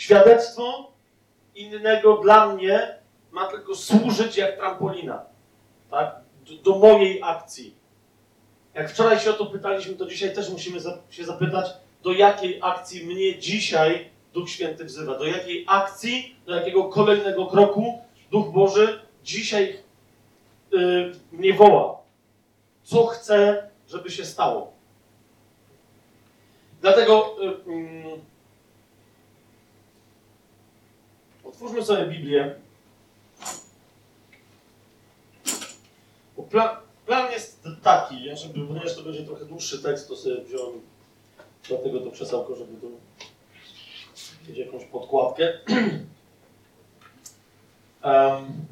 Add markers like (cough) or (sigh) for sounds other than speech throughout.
Świadectwo innego dla mnie ma tylko służyć jak trampolina. Tak? Do, do mojej akcji. Jak wczoraj się o to pytaliśmy, to dzisiaj też musimy się zapytać, do jakiej akcji mnie dzisiaj Duch Święty wzywa. Do jakiej akcji, do jakiego kolejnego kroku Duch Boży dzisiaj yy, mnie woła. Co chce, żeby się stało. Dlatego yy, yy, otwórzmy sobie Biblię. Plan, plan jest taki, żeby, ponieważ to będzie trochę dłuższy tekst, to sobie wziąłem dlatego to przesełko, żeby tu mieć jakąś podkładkę. (clears throat) um,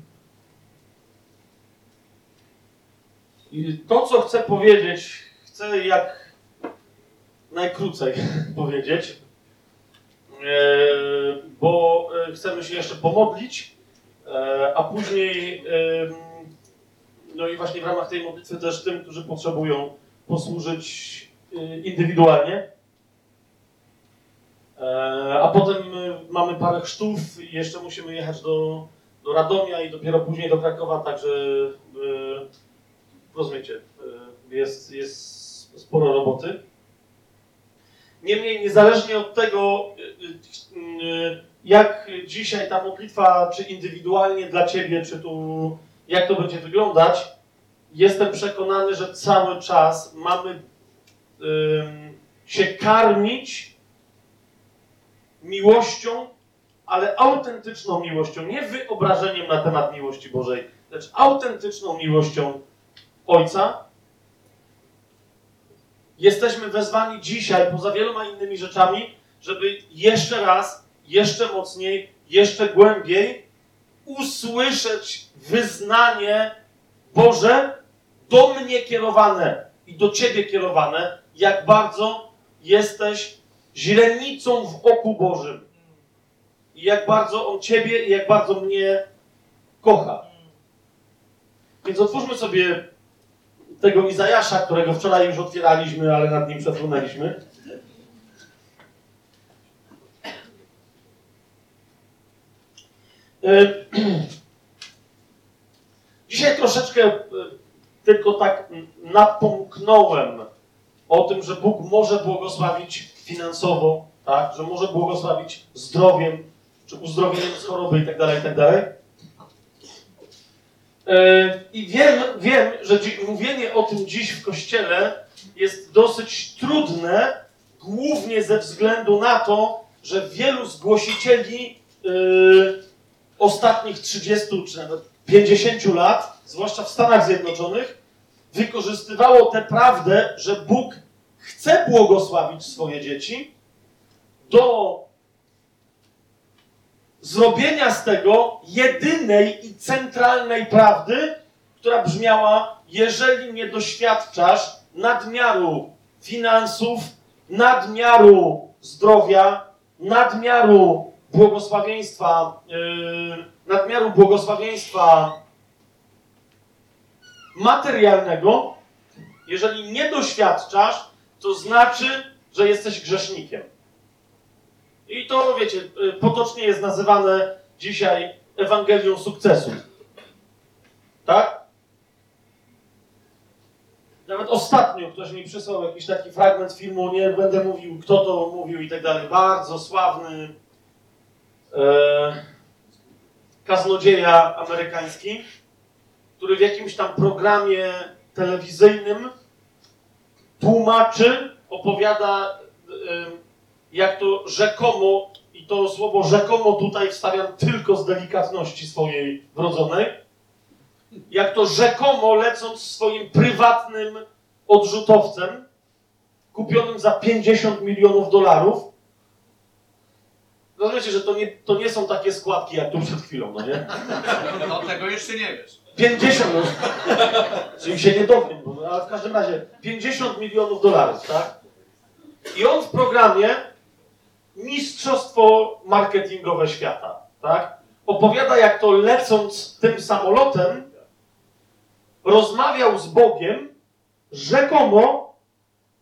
I to, co chcę powiedzieć, chcę jak najkrócej (laughs) powiedzieć, bo e, chcemy się jeszcze pomodlić, e, a później, no i właśnie w ramach tej modlitwy też tym, którzy potrzebują posłużyć indywidualnie. A potem mamy parę chrztów i jeszcze musimy jechać do, do Radomia i dopiero później do Krakowa, także rozumiecie, jest, jest sporo roboty. Niemniej, niezależnie od tego, jak dzisiaj ta modlitwa, czy indywidualnie dla Ciebie, czy tu, jak to będzie wyglądać, jestem przekonany, że cały czas mamy się karmić miłością, ale autentyczną miłością, nie wyobrażeniem na temat miłości Bożej, lecz autentyczną miłością Ojca. Jesteśmy wezwani dzisiaj, poza wieloma innymi rzeczami, żeby jeszcze raz, jeszcze mocniej, jeszcze głębiej usłyszeć wyznanie Boże do mnie kierowane i do Ciebie kierowane, jak bardzo jesteś źrenicą w oku Bożym. I jak bardzo On Ciebie i jak bardzo mnie kocha. Więc otwórzmy sobie tego Izajasza, którego wczoraj już otwieraliśmy, ale nad nim przefrunęliśmy. E, (clears throat) dzisiaj troszeczkę e, tylko tak napomknąłem o tym, że Bóg może błogosławić finansowo, tak? że może błogosławić zdrowiem, czy uzdrowieniem z choroby itd., tak itd. E, I wiem, wiem, że mówienie o tym dziś w Kościele jest dosyć trudne, głównie ze względu na to, że wielu zgłosicieli yy, ostatnich 30 czy nawet 50 lat, zwłaszcza w Stanach Zjednoczonych, wykorzystywało tę prawdę, że Bóg chce błogosławić swoje dzieci, do zrobienia z tego jedynej i centralnej prawdy, która brzmiała: jeżeli nie doświadczasz nadmiaru finansów, nadmiaru zdrowia, nadmiaru błogosławieństwa, yy, nadmiaru błogosławieństwa materialnego, jeżeli nie doświadczasz, to znaczy, że jesteś grzesznikiem. I to, wiecie, y, potocznie jest nazywane dzisiaj Ewangelią sukcesu. Tak? Nawet ostatnio ktoś mi przysłał jakiś taki fragment filmu, nie będę mówił, kto to mówił i tak dalej. Bardzo sławny e, kaznodzieja amerykański, który w jakimś tam programie telewizyjnym tłumaczy, opowiada, jak to rzekomo, i to słowo rzekomo tutaj wstawiam tylko z delikatności swojej wrodzonej, jak to rzekomo lecąc swoim prywatnym odrzutowcem, kupionym za 50 milionów dolarów, Rozumiecie, że to nie, to nie są takie składki jak tu przed chwilą, no nie? No tego jeszcze nie wiesz. 50, no, czyli się nie dowiem, bo, ale w każdym razie 50 milionów dolarów, tak? I on w programie Mistrzostwo Marketingowe Świata, tak? Opowiada, jak to lecąc tym samolotem rozmawiał z Bogiem rzekomo,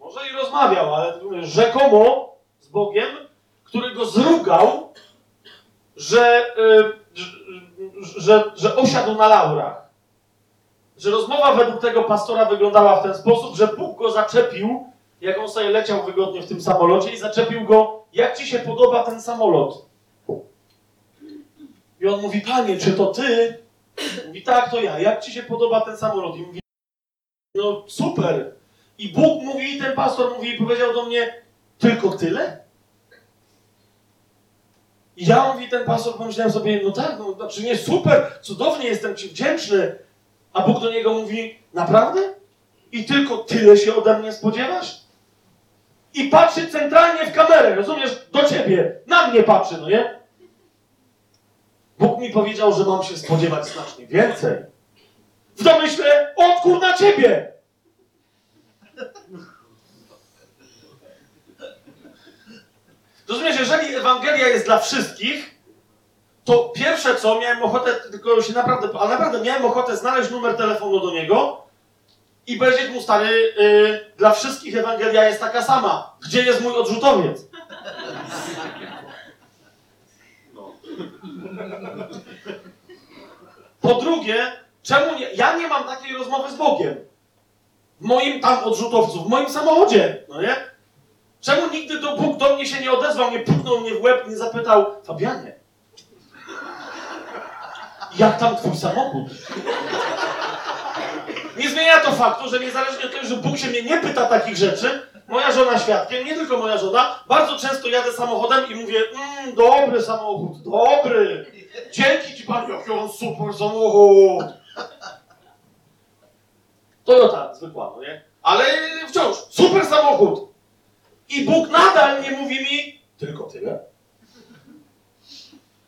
może i rozmawiał, ale rzekomo z Bogiem, który go zrugał że, y, że, że, że osiadł na laurach. Że rozmowa według tego pastora wyglądała w ten sposób, że Bóg go zaczepił, jak on sobie leciał wygodnie w tym samolocie i zaczepił go, jak ci się podoba ten samolot? I on mówi, panie, czy to ty? Mówi, tak, to ja. Jak ci się podoba ten samolot? I mówi, no super. I Bóg mówi, i ten pastor mówi, i powiedział do mnie, tylko tyle? I ja mówi, ten pastor, pomyślałem sobie, no tak, no znaczy nie, super, cudownie, jestem ci wdzięczny. A Bóg do niego mówi, naprawdę? I tylko tyle się ode mnie spodziewasz? I patrzy centralnie w kamerę, rozumiesz? Do ciebie, na mnie patrzy, no nie? Bóg mi powiedział, że mam się spodziewać znacznie więcej. W domyśle, odkur na ciebie! Rozumiesz, jeżeli Ewangelia jest dla wszystkich, to pierwsze co, miałem ochotę, tylko się naprawdę, ale naprawdę miałem ochotę znaleźć numer telefonu do niego i powiedzieć mu, stary, yy, dla wszystkich Ewangelia jest taka sama. Gdzie jest mój odrzutowiec? Po drugie, czemu nie, ja nie mam takiej rozmowy z Bogiem? W moim tam odrzutowcu, w moim samochodzie, no nie? Czemu nigdy do Bóg do mnie się nie odezwał, nie puknął mnie w łeb, nie zapytał, Fabianie, jak tam twój samochód? Nie zmienia to faktu, że niezależnie od tego, że Bóg się mnie nie pyta takich rzeczy, moja żona świadkiem, nie tylko moja żona, bardzo często jadę samochodem i mówię, mmm, dobry samochód, dobry. Dzięki ci Panie, jaki on super samochód. Toyota zwykła, no nie? Ale wciąż, super samochód. I Bóg nadal nie mówi mi tylko tyle.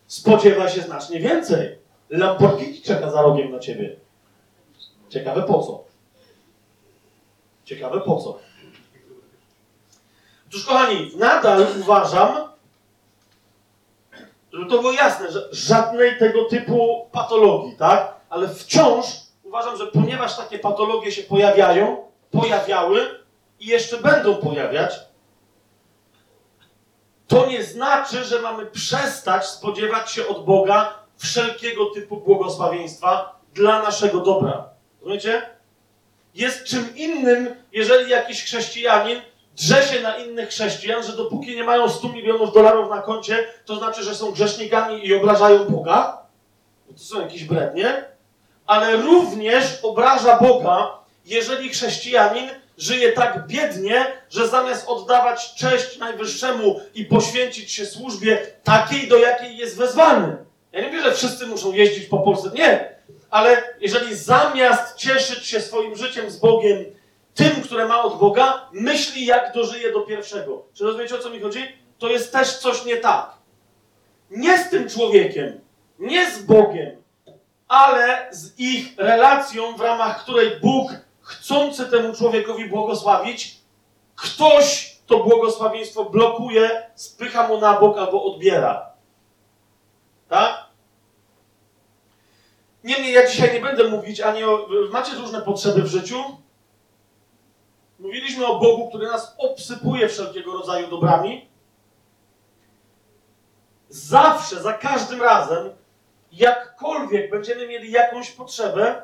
Spodziewa się znacznie więcej. Lamborghini czeka za rogiem na ciebie. Ciekawe po co? Ciekawe po co? Otóż, kochani, nadal uważam, żeby to było jasne, że żadnej tego typu patologii, tak? Ale wciąż uważam, że ponieważ takie patologie się pojawiają, pojawiały i jeszcze będą pojawiać, to nie znaczy, że mamy przestać spodziewać się od Boga wszelkiego typu błogosławieństwa dla naszego dobra. Rozumiecie? Jest czym innym, jeżeli jakiś chrześcijanin drze się na innych chrześcijan, że dopóki nie mają 100 milionów dolarów na koncie, to znaczy, że są grzesznikami i obrażają Boga. Bo to są jakieś brednie. Ale również obraża Boga, jeżeli chrześcijanin żyje tak biednie, że zamiast oddawać cześć Najwyższemu i poświęcić się służbie takiej, do jakiej jest wezwany. Ja nie mówię, że wszyscy muszą jeździć po Polsce. Nie. Ale jeżeli zamiast cieszyć się swoim życiem z Bogiem, tym, które ma od Boga, myśli, jak dożyje do pierwszego. Czy rozumiecie, o co mi chodzi? To jest też coś nie tak. Nie z tym człowiekiem, nie z Bogiem, ale z ich relacją, w ramach której Bóg, chcący temu człowiekowi błogosławić, ktoś to błogosławieństwo blokuje, spycha mu na bok albo odbiera. Tak? Niemniej ja dzisiaj nie będę mówić ani o. Macie różne potrzeby w życiu? Mówiliśmy o Bogu, który nas obsypuje wszelkiego rodzaju dobrami. Zawsze, za każdym razem, jakkolwiek będziemy mieli jakąś potrzebę,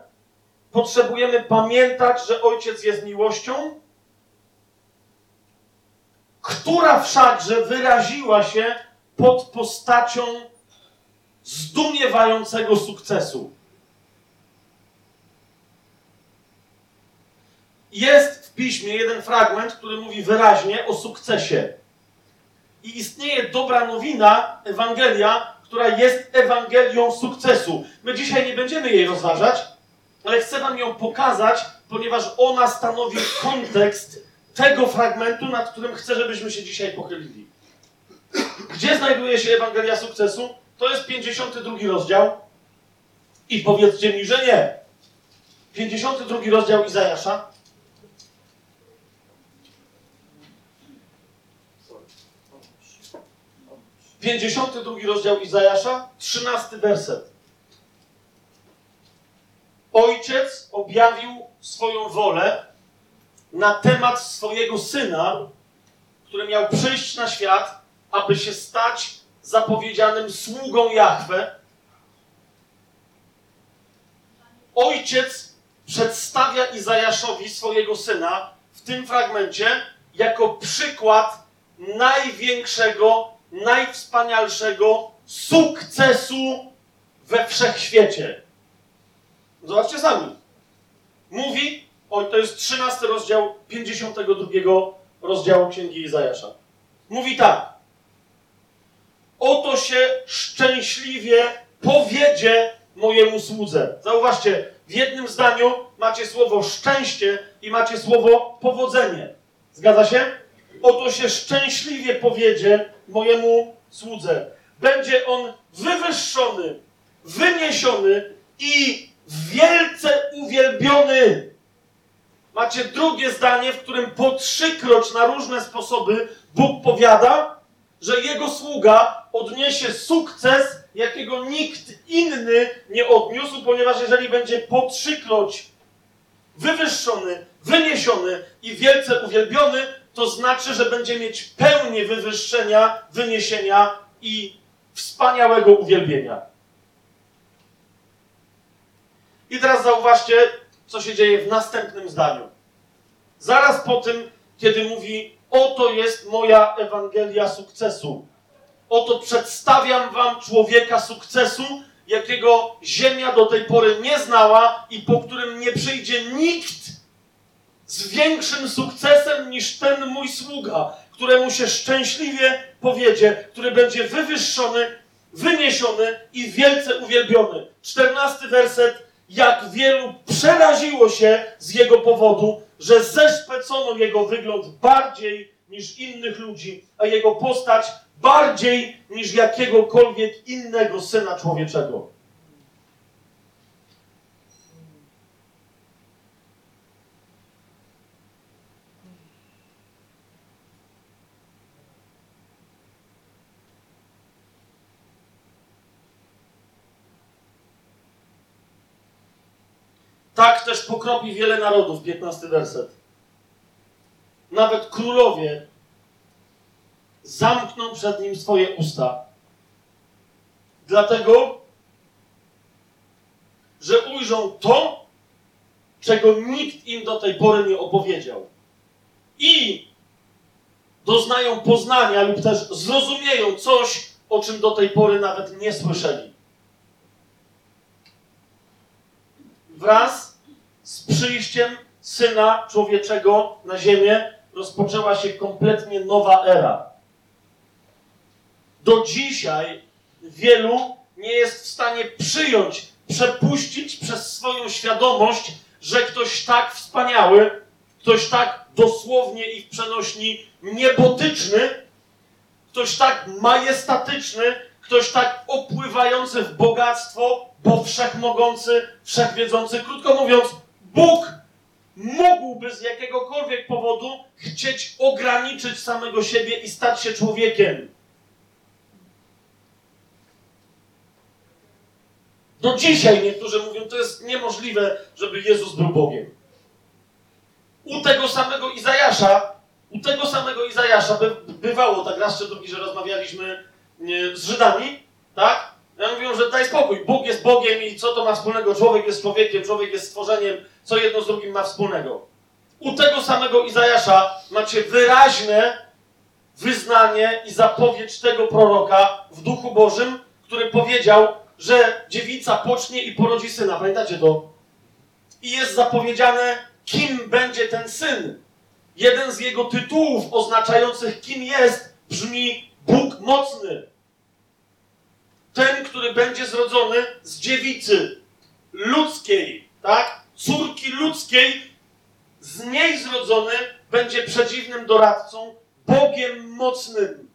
potrzebujemy pamiętać, że Ojciec jest miłością, która wszakże wyraziła się pod postacią zdumiewającego sukcesu. Jest w piśmie jeden fragment, który mówi wyraźnie o sukcesie. I istnieje dobra nowina, Ewangelia, która jest Ewangelią sukcesu. My dzisiaj nie będziemy jej rozważać, ale chcę Wam ją pokazać, ponieważ ona stanowi kontekst tego fragmentu, nad którym chcę, żebyśmy się dzisiaj pochylili. Gdzie znajduje się Ewangelia sukcesu? To jest 52 rozdział. I powiedzcie mi, że nie. 52 rozdział Izajasza. Pięćdziesiąty drugi rozdział Izajasza, trzynasty werset. Ojciec objawił swoją wolę na temat swojego syna, który miał przyjść na świat, aby się stać zapowiedzianym sługą Jahwe, ojciec przedstawia Izajaszowi swojego syna w tym fragmencie jako przykład największego, najwspanialszego sukcesu we wszechświecie. Zobaczcie sami. Mówi, oj, to jest 13 rozdział 52 rozdziału Księgi Izajasza. Mówi tak. Oto się szczęśliwie powiedzie mojemu słudze. Zauważcie, w jednym zdaniu macie słowo szczęście i macie słowo powodzenie. Zgadza się? Oto się szczęśliwie powiedzie mojemu słudze. Będzie on wywyższony, wyniesiony i wielce uwielbiony. Macie drugie zdanie, w którym po trzykroć na różne sposoby Bóg powiada, że jego sługa odniesie sukces, jakiego nikt inny nie odniósł, ponieważ jeżeli będzie po trzykroć wywyższony, wyniesiony i wielce uwielbiony, to znaczy, że będzie mieć pełnię wywyższenia, wyniesienia i wspaniałego uwielbienia. I teraz zauważcie, co się dzieje w następnym zdaniu. Zaraz po tym, kiedy mówi: Oto jest moja Ewangelia sukcesu. Oto przedstawiam wam człowieka sukcesu, jakiego ziemia do tej pory nie znała i po którym nie przyjdzie nikt z większym sukcesem niż ten mój sługa, któremu się szczęśliwie powiedzie, który będzie wywyższony, wyniesiony i wielce uwielbiony. Czternasty werset. Jak wielu przeraziło się z jego powodu, że zeszpecono jego wygląd bardziej niż innych ludzi, a jego postać bardziej niż jakiegokolwiek innego syna człowieczego. Tak pokropi wiele narodów, 15 werset. Nawet królowie zamkną przed nim swoje usta. Dlatego, że ujrzą to, czego nikt im do tej pory nie opowiedział. I doznają poznania lub też zrozumieją coś, o czym do tej pory nawet nie słyszeli. Wraz z przyjściem Syna Człowieczego na ziemię rozpoczęła się kompletnie nowa era. Do dzisiaj wielu nie jest w stanie przyjąć, przepuścić przez swoją świadomość, że ktoś tak wspaniały, ktoś tak dosłownie i w przenośni niebotyczny, ktoś tak majestatyczny, ktoś tak opływający w bogactwo, bo wszechmogący, wszechwiedzący, krótko mówiąc, Bóg mógłby z jakiegokolwiek powodu chcieć ograniczyć samego siebie i stać się człowiekiem. Do dzisiaj niektórzy mówią, to jest niemożliwe, żeby Jezus był Bogiem. U tego samego Izajasza, u tego samego Izajasza by, bywało tak raz czy drugi, że rozmawialiśmy nie, z Żydami, tak? Ja mówią, że daj spokój, Bóg jest Bogiem i co to ma wspólnego? Człowiek jest człowiekiem, człowiek jest stworzeniem, co jedno z drugim ma wspólnego. U tego samego Izajasza macie wyraźne wyznanie i zapowiedź tego proroka w Duchu Bożym, który powiedział, że dziewica pocznie i porodzi syna. Pamiętacie to? I jest zapowiedziane, kim będzie ten syn. Jeden z jego tytułów oznaczających, kim jest, brzmi Bóg mocny. Ten, który będzie zrodzony z dziewicy ludzkiej, tak? Córki ludzkiej, z niej zrodzony będzie przedziwnym doradcą, Bogiem mocnym.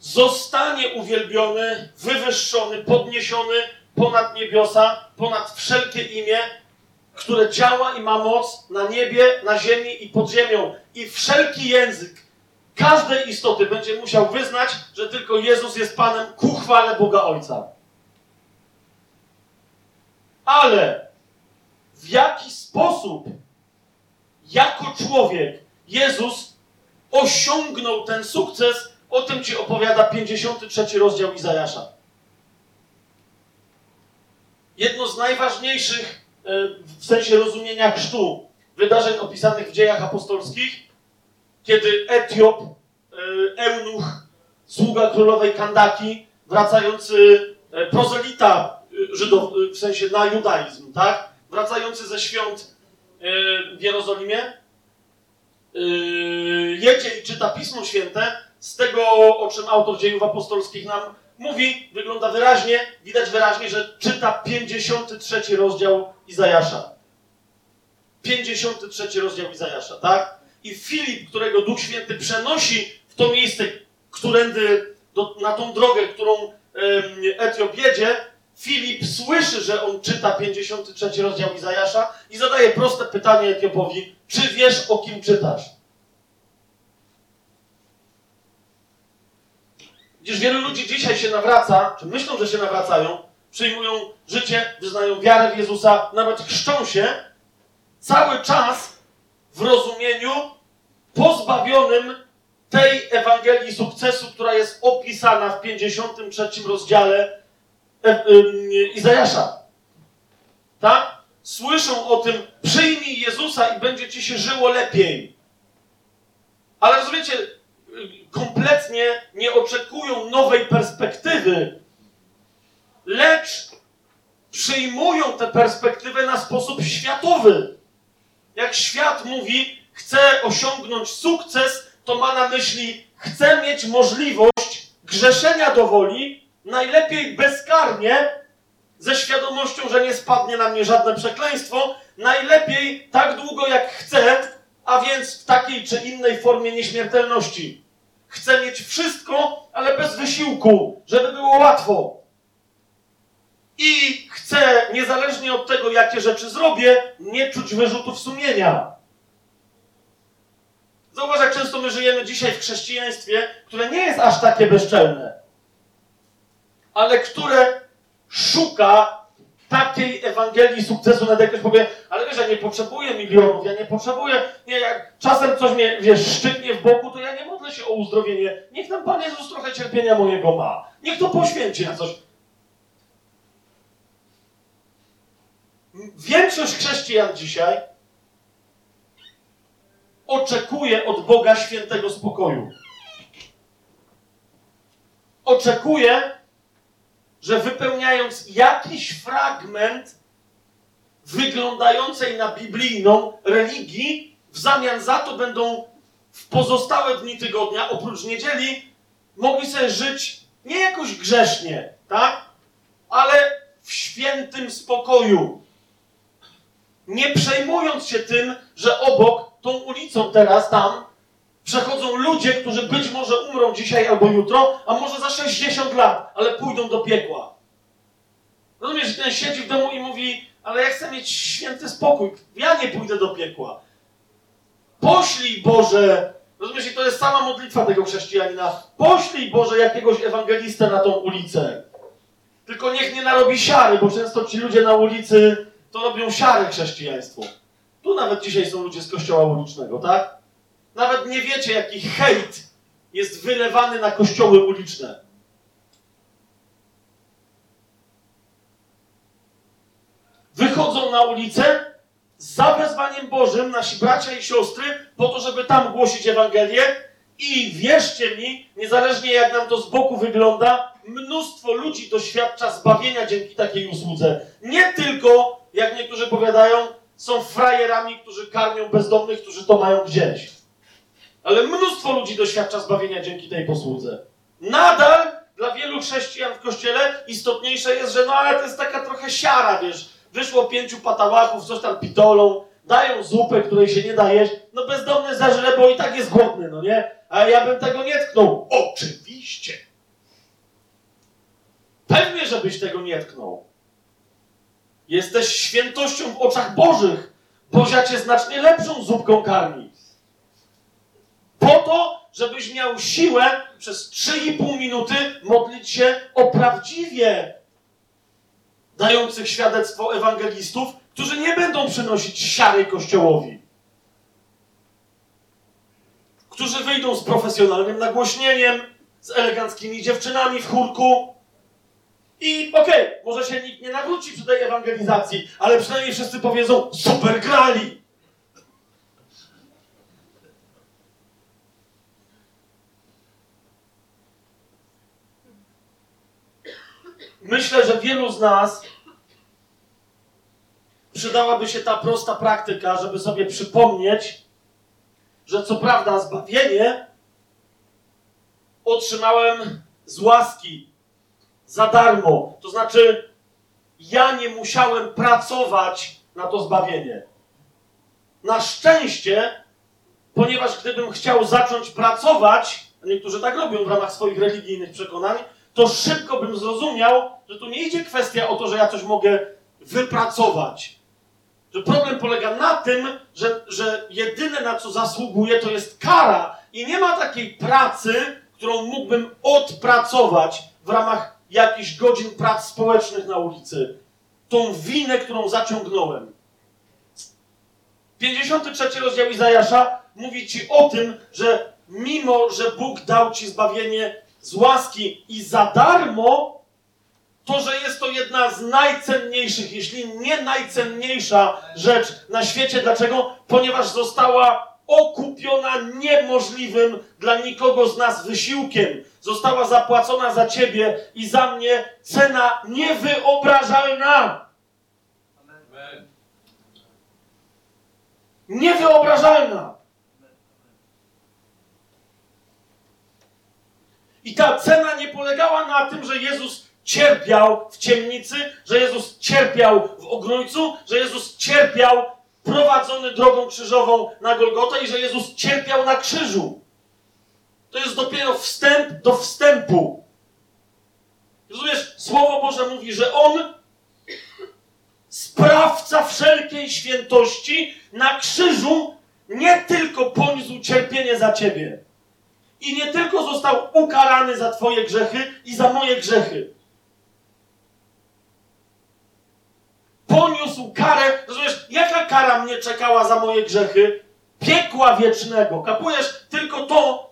Zostanie uwielbiony, wywyższony, podniesiony ponad niebiosa, ponad wszelkie imię, które działa i ma moc na niebie, na ziemi i pod ziemią. I wszelki język każdej istoty będzie musiał wyznać, że tylko Jezus jest Panem ku chwale Boga Ojca. Ale w jaki sposób, jako człowiek, Jezus osiągnął ten sukces, o tym ci opowiada 53 rozdział Izajasza. Jedno z najważniejszych e, w sensie rozumienia chrztu wydarzeń opisanych w dziejach apostolskich, kiedy Etiop, e, eunuch, sługa królowej Kandaki, wracający e, prozelita Żydow, w sensie na judaizm, tak? Wracający ze świąt w Jerozolimie, jedzie i czyta Pismo Święte, z tego, o czym autor dziejów apostolskich nam mówi, wygląda wyraźnie, widać wyraźnie, że czyta 53 rozdział Izajasza. 53 rozdział Izajasza, tak? I Filip, którego Duch Święty przenosi w to miejsce, którędy, do, na tą drogę, którą Etiop jedzie, Filip słyszy, że on czyta 53 rozdział Izajasza i zadaje proste pytanie Etiopowi, czy wiesz, o kim czytasz? Widzisz, wielu ludzi dzisiaj się nawraca, czy myślą, że się nawracają, przyjmują życie, wyznają wiarę w Jezusa, nawet chrzczą się, cały czas w rozumieniu pozbawionym tej Ewangelii sukcesu, która jest opisana w 53 rozdziale Izajasza. Tak? Słyszą o tym, przyjmij Jezusa i będzie ci się żyło lepiej. Ale rozumiecie, kompletnie nie oczekują nowej perspektywy, lecz przyjmują tę perspektywę na sposób światowy. Jak świat mówi, chce osiągnąć sukces, to ma na myśli, chce mieć możliwość grzeszenia do woli, najlepiej bezkarnie, ze świadomością, że nie spadnie na mnie żadne przekleństwo, najlepiej tak długo jak chce, a więc w takiej czy innej formie nieśmiertelności. Chcę mieć wszystko, ale bez wysiłku, żeby było łatwo. I chcę, niezależnie od tego, jakie rzeczy zrobię, nie czuć wyrzutów sumienia. Zauważ, jak często my żyjemy dzisiaj w chrześcijaństwie, które nie jest aż takie bezczelne, ale które szuka takiej Ewangelii sukcesu, nawet jak ktoś powie, ale wiesz, ja nie potrzebuję milionów, ja nie potrzebuję, nie, jak czasem coś mnie, wiesz, szczytnie w boku, to ja nie modlę się o uzdrowienie. Niech tam Pan Jezus trochę cierpienia mojego ma. Niech to poświęci na coś. Większość chrześcijan dzisiaj oczekuje od Boga świętego spokoju. Oczekuje, że wypełniając jakiś fragment wyglądającej na biblijną religii, w zamian za to będą w pozostałe dni tygodnia, oprócz niedzieli, mogli sobie żyć nie jakoś grzesznie, tak? Ale w świętym spokoju. Nie przejmując się tym, że obok, tą ulicą teraz, tam, Przechodzą ludzie, którzy być może umrą dzisiaj albo jutro, a może za 60 lat, ale pójdą do piekła. Rozumiesz, ten siedzi w domu i mówi, ale ja chcę mieć święty spokój. Ja nie pójdę do piekła. Poślij Boże, rozumiesz, i to jest sama modlitwa tego chrześcijanina. Poślij Boże jakiegoś ewangelistę na tą ulicę. Tylko niech nie narobi siary, bo często ci ludzie na ulicy to robią siary chrześcijaństwu. Tu nawet dzisiaj są ludzie z kościoła ulicznego, tak? Nawet nie wiecie, jaki hejt jest wylewany na kościoły uliczne. Wychodzą na ulicę za wezwaniem Bożym nasi bracia i siostry po to, żeby tam głosić Ewangelię i wierzcie mi, niezależnie jak nam to z boku wygląda, mnóstwo ludzi doświadcza zbawienia dzięki takiej usłudze. Nie tylko, jak niektórzy powiadają, są frajerami, którzy karmią bezdomnych, którzy to mają gdzieś. Ale mnóstwo ludzi doświadcza zbawienia dzięki tej posłudze. Nadal dla wielu chrześcijan w kościele istotniejsze jest, że no ale to jest taka trochę siara, wiesz. Wyszło pięciu patałachów, coś tam pitolą, dają zupę, której się nie da jeść. No bezdomny zażre, bo i tak jest głodny, no nie? A ja bym tego nie tknął. Oczywiście. Pewnie, żebyś tego nie tknął. Jesteś świętością w oczach Bożych. Bozia cię znacznie lepszą zupką karmi po to, żebyś miał siłę przez 3,5 minuty modlić się o prawdziwie dających świadectwo ewangelistów, którzy nie będą przynosić siary Kościołowi. którzy wyjdą z profesjonalnym nagłośnieniem, z eleganckimi dziewczynami w chórku. I okej, okay, może się nikt nie nawróci przy tej ewangelizacji, ale przynajmniej wszyscy powiedzą, super grali! Myślę, że wielu z nas przydałaby się ta prosta praktyka, żeby sobie przypomnieć, że co prawda zbawienie otrzymałem z łaski, za darmo. To znaczy, ja nie musiałem pracować na to zbawienie. Na szczęście, ponieważ gdybym chciał zacząć pracować, a niektórzy tak robią w ramach swoich religijnych przekonań, to szybko bym zrozumiał, że tu nie idzie kwestia o to, że ja coś mogę wypracować. Że problem polega na tym, że, że jedyne na co zasługuję to jest kara i nie ma takiej pracy, którą mógłbym odpracować w ramach jakichś godzin prac społecznych na ulicy. Tą winę, którą zaciągnąłem. 53 rozdział Izajasza mówi ci o tym, że mimo, że Bóg dał ci zbawienie z łaski i za darmo, to, że jest to jedna z najcenniejszych, jeśli nie najcenniejsza rzecz na świecie. Dlaczego? Ponieważ została okupiona niemożliwym dla nikogo z nas wysiłkiem. Została zapłacona za ciebie i za mnie cena niewyobrażalna. Niewyobrażalna. I ta cena nie polegała na tym, że Jezus cierpiał w ciemnicy, że Jezus cierpiał w ognójcu, że Jezus cierpiał prowadzony drogą krzyżową na Golgotę i że Jezus cierpiał na krzyżu. To jest dopiero wstęp do wstępu. Rozumiesz? Słowo Boże mówi, że On, sprawca wszelkiej świętości, na krzyżu nie tylko poniósł cierpienie za ciebie. I nie tylko został ukarany za twoje grzechy i za moje grzechy. Poniósł karę. Rozumiesz, jaka kara mnie czekała za moje grzechy? Piekła wiecznego. Kapujesz tylko to,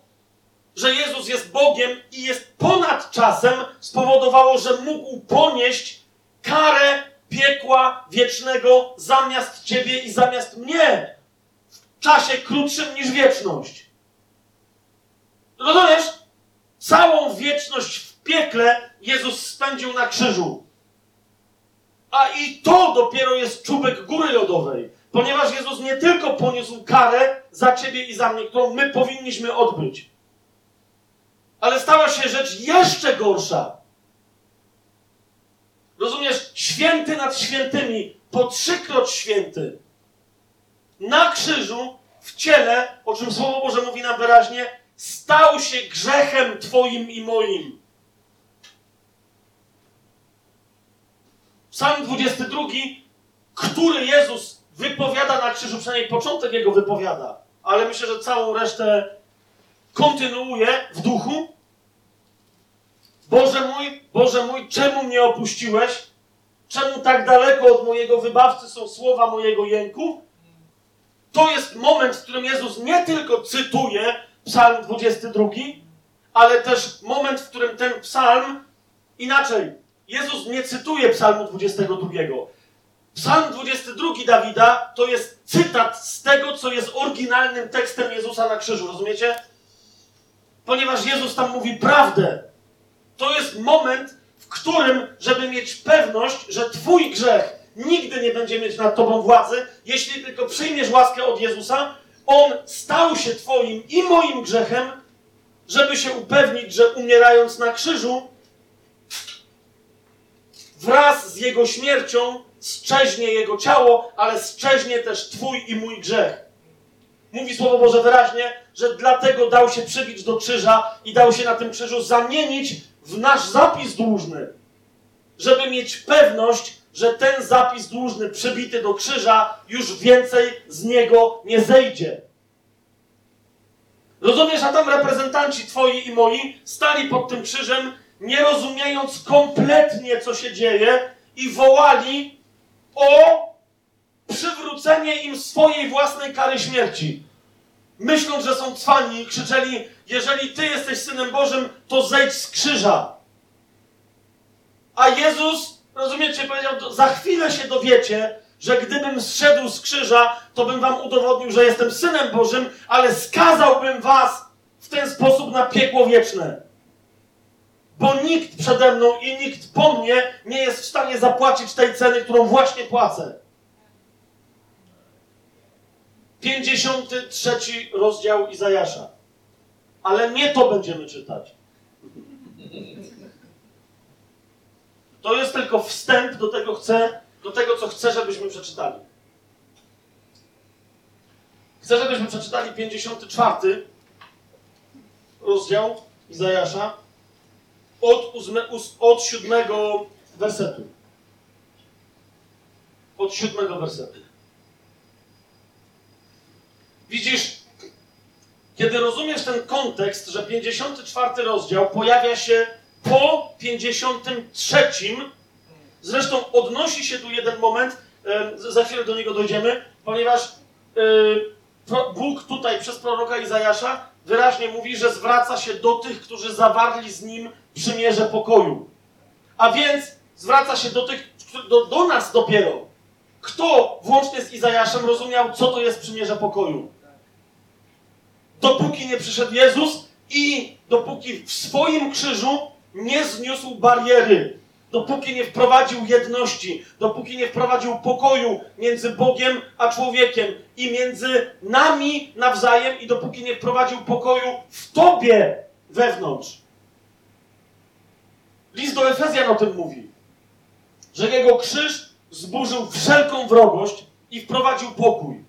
że Jezus jest Bogiem i jest ponad czasem, spowodowało, że mógł ponieść karę piekła wiecznego zamiast ciebie i zamiast mnie w czasie krótszym niż wieczność. Rozumiesz? Całą wieczność w piekle Jezus spędził na krzyżu. A i to dopiero jest czubek góry lodowej, ponieważ Jezus nie tylko poniósł karę za ciebie i za mnie, którą my powinniśmy odbyć, ale stała się rzecz jeszcze gorsza. Rozumiesz? Święty nad świętymi, po trzykroć święty, na krzyżu, w ciele, o czym Słowo Boże mówi nam wyraźnie, stał się grzechem Twoim i moim. Psalm 22, który Jezus wypowiada na krzyżu, przynajmniej początek jego wypowiada, ale myślę, że całą resztę kontynuuje w duchu. Boże mój, Boże mój, czemu mnie opuściłeś? Czemu tak daleko od mojego wybawcy są słowa mojego jęku? To jest moment, w którym Jezus nie tylko cytuje Psalm 22, ale też moment, w którym ten psalm inaczej Jezus nie cytuje Psalmu 22. Psalm 22 Dawida to jest cytat z tego, co jest oryginalnym tekstem Jezusa na krzyżu, rozumiecie? Ponieważ Jezus tam mówi prawdę. To jest moment, w którym, żeby mieć pewność, że Twój grzech nigdy nie będzie mieć nad Tobą władzy, jeśli tylko przyjmiesz łaskę od Jezusa, On stał się Twoim i moim grzechem, żeby się upewnić, że umierając na krzyżu, wraz z jego śmiercią strzeźnie jego ciało, ale strzeźnie też Twój i mój grzech. Mówi Słowo Boże wyraźnie, że dlatego dał się przybić do krzyża i dał się na tym krzyżu zamienić w nasz zapis dłużny, żeby mieć pewność, że ten zapis dłużny przybity do krzyża już więcej z niego nie zejdzie. Rozumiesz, a tam reprezentanci twoi i moi stali pod tym krzyżem nie rozumiejąc kompletnie, co się dzieje, i wołali o przywrócenie im swojej własnej kary śmierci. myśląc, że są cwani, krzyczeli: Jeżeli ty jesteś synem Bożym, to zejdź z krzyża. A Jezus, rozumiecie, powiedział: Za chwilę się dowiecie, że gdybym zszedł z krzyża, to bym wam udowodnił, że jestem synem Bożym, ale skazałbym was w ten sposób na piekło wieczne. Bo nikt przede mną i nikt po mnie nie jest w stanie zapłacić tej ceny, którą właśnie płacę. 53 rozdział Izajasza. Ale nie to będziemy czytać. To jest tylko wstęp do tego, chcę, do tego, co chcę, żebyśmy przeczytali. Chcę, żebyśmy przeczytali 54 rozdział Izajasza od, ósme, od siódmego wersetu. Od siódmego wersetu. Widzisz, kiedy rozumiesz ten kontekst, że 54 rozdział pojawia się po 53, zresztą odnosi się tu jeden moment, za chwilę do niego dojdziemy, ponieważ Bóg tutaj przez proroka Izajasza wyraźnie mówi, że zwraca się do tych, którzy zawarli z nim przymierze pokoju. A więc zwraca się do tych, do, do nas dopiero. Kto włącznie z Izajaszem rozumiał, co to jest przymierze pokoju? Dopóki nie przyszedł Jezus i dopóki w swoim krzyżu nie zniósł bariery, dopóki nie wprowadził jedności, dopóki nie wprowadził pokoju między Bogiem a człowiekiem i między nami nawzajem, i dopóki nie wprowadził pokoju w Tobie wewnątrz. List do Efezjan o tym mówi, że jego krzyż zburzył wszelką wrogość i wprowadził pokój.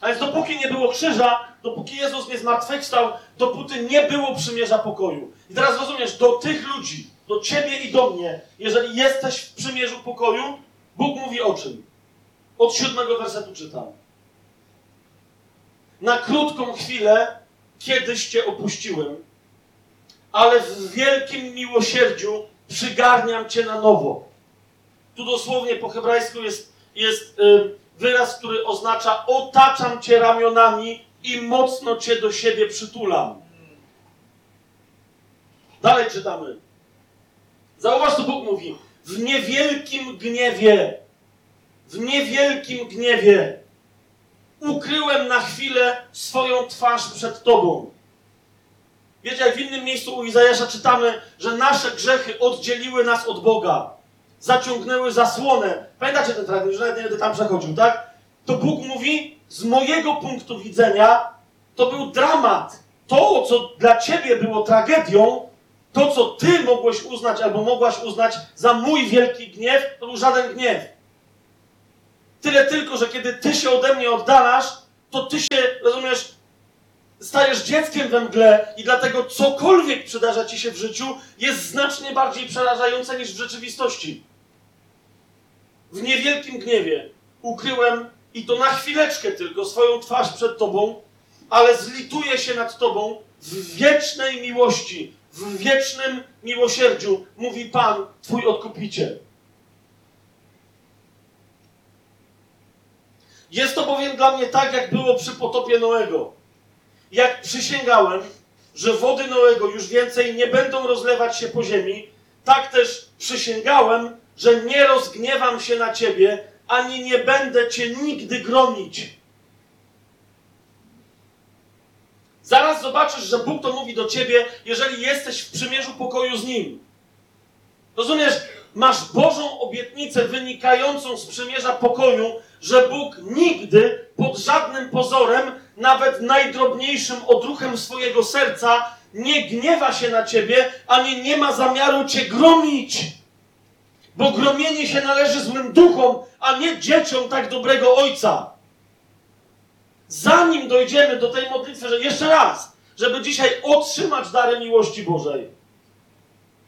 A więc dopóki nie było krzyża, dopóki Jezus nie zmartwychwstał, dopóty nie było przymierza pokoju. I teraz rozumiesz, do tych ludzi, do ciebie i do mnie, jeżeli jesteś w przymierzu pokoju, Bóg mówi o czym? Od siódmego wersetu czytam. Na krótką chwilę kiedyś cię opuściłem, ale w wielkim miłosierdziu przygarniam cię na nowo. Tu dosłownie po hebrajsku jest, jest yy, wyraz, który oznacza otaczam cię ramionami i mocno cię do siebie przytulam. Dalej czytamy. Zauważ, co Bóg mówi. W niewielkim gniewie, w niewielkim gniewie ukryłem na chwilę swoją twarz przed Tobą. Wiecie, jak w innym miejscu u Izajasza czytamy, że nasze grzechy oddzieliły nas od Boga. Zaciągnęły zasłonę. Pamiętacie ten fragment, że nawet nie będę tam przechodził, tak? To Bóg mówi, z mojego punktu widzenia, to był dramat. To, co dla ciebie było tragedią, to, co ty mogłeś uznać albo mogłaś uznać za mój wielki gniew, to był żaden gniew. Tyle tylko, że kiedy ty się ode mnie oddalasz, to ty się, rozumiesz, stajesz dzieckiem we mgle i dlatego cokolwiek przydarza ci się w życiu jest znacznie bardziej przerażające niż w rzeczywistości. W niewielkim gniewie ukryłem i to na chwileczkę tylko swoją twarz przed tobą, ale zlituję się nad tobą w wiecznej miłości, w wiecznym miłosierdziu, mówi Pan, Twój odkupiciel. Jest to bowiem dla mnie tak, jak było przy potopie Noego. Jak przysięgałem, że wody Noego już więcej nie będą rozlewać się po ziemi, tak też przysięgałem, że nie rozgniewam się na Ciebie, ani nie będę Cię nigdy gromić. Zaraz zobaczysz, że Bóg to mówi do ciebie, jeżeli jesteś w przymierzu pokoju z Nim. Rozumiesz? Masz Bożą obietnicę wynikającą z przymierza pokoju, że Bóg nigdy pod żadnym pozorem, nawet najdrobniejszym odruchem swojego serca, nie gniewa się na ciebie, ani nie ma zamiaru cię gromić. Bo gromienie się należy złym duchom, a nie dzieciom tak dobrego ojca zanim dojdziemy do tej modlitwy, że jeszcze raz, żeby dzisiaj otrzymać dary miłości Bożej,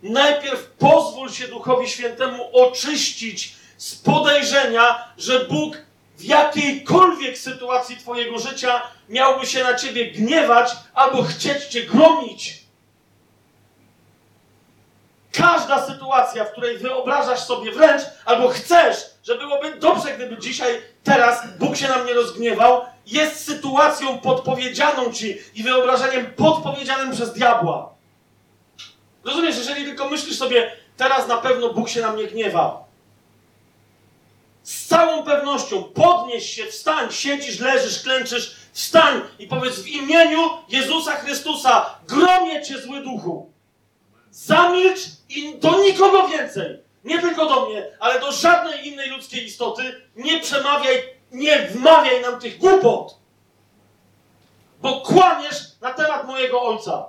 najpierw pozwól się Duchowi Świętemu oczyścić z podejrzenia, że Bóg w jakiejkolwiek sytuacji Twojego życia miałby się na Ciebie gniewać albo chcieć Cię gromić. Każda sytuacja, w której wyobrażasz sobie wręcz, albo chcesz, że byłoby dobrze, gdyby dzisiaj, teraz Bóg się nam nie rozgniewał, jest sytuacją podpowiedzianą ci i wyobrażeniem podpowiedzianym przez diabła. Rozumiesz, jeżeli tylko myślisz sobie, teraz na pewno Bóg się na mnie gniewa. Z całą pewnością podnieś się, wstań, siedzisz, leżysz, klęczysz, wstań i powiedz w imieniu Jezusa Chrystusa, gromię cię zły duchu. Zamilcz i do nikogo więcej. Nie tylko do mnie, ale do żadnej innej ludzkiej istoty. Nie przemawiaj, nie wmawiaj nam tych głupot. Bo kłamiesz na temat mojego ojca.